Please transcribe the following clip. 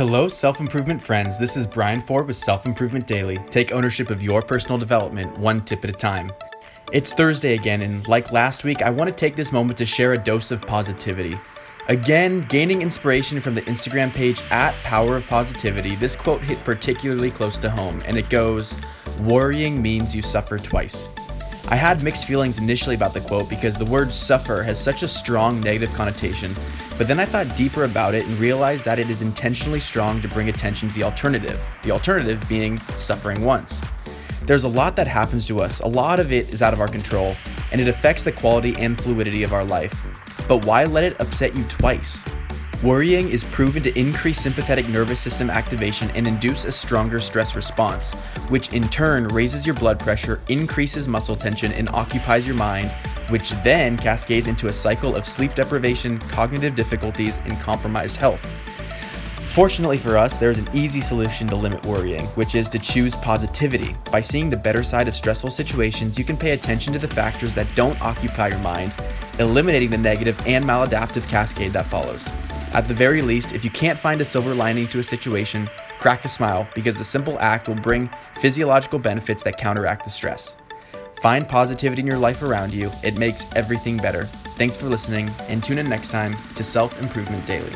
Hello, self improvement friends. This is Brian Ford with Self Improvement Daily. Take ownership of your personal development one tip at a time. It's Thursday again, and like last week, I want to take this moment to share a dose of positivity. Again, gaining inspiration from the Instagram page at Power of Positivity, this quote hit particularly close to home, and it goes Worrying means you suffer twice. I had mixed feelings initially about the quote because the word suffer has such a strong negative connotation, but then I thought deeper about it and realized that it is intentionally strong to bring attention to the alternative, the alternative being suffering once. There's a lot that happens to us, a lot of it is out of our control, and it affects the quality and fluidity of our life. But why let it upset you twice? Worrying is proven to increase sympathetic nervous system activation and induce a stronger stress response, which in turn raises your blood pressure, increases muscle tension, and occupies your mind, which then cascades into a cycle of sleep deprivation, cognitive difficulties, and compromised health. Fortunately for us, there is an easy solution to limit worrying, which is to choose positivity. By seeing the better side of stressful situations, you can pay attention to the factors that don't occupy your mind, eliminating the negative and maladaptive cascade that follows. At the very least, if you can't find a silver lining to a situation, crack a smile because the simple act will bring physiological benefits that counteract the stress. Find positivity in your life around you, it makes everything better. Thanks for listening, and tune in next time to Self Improvement Daily.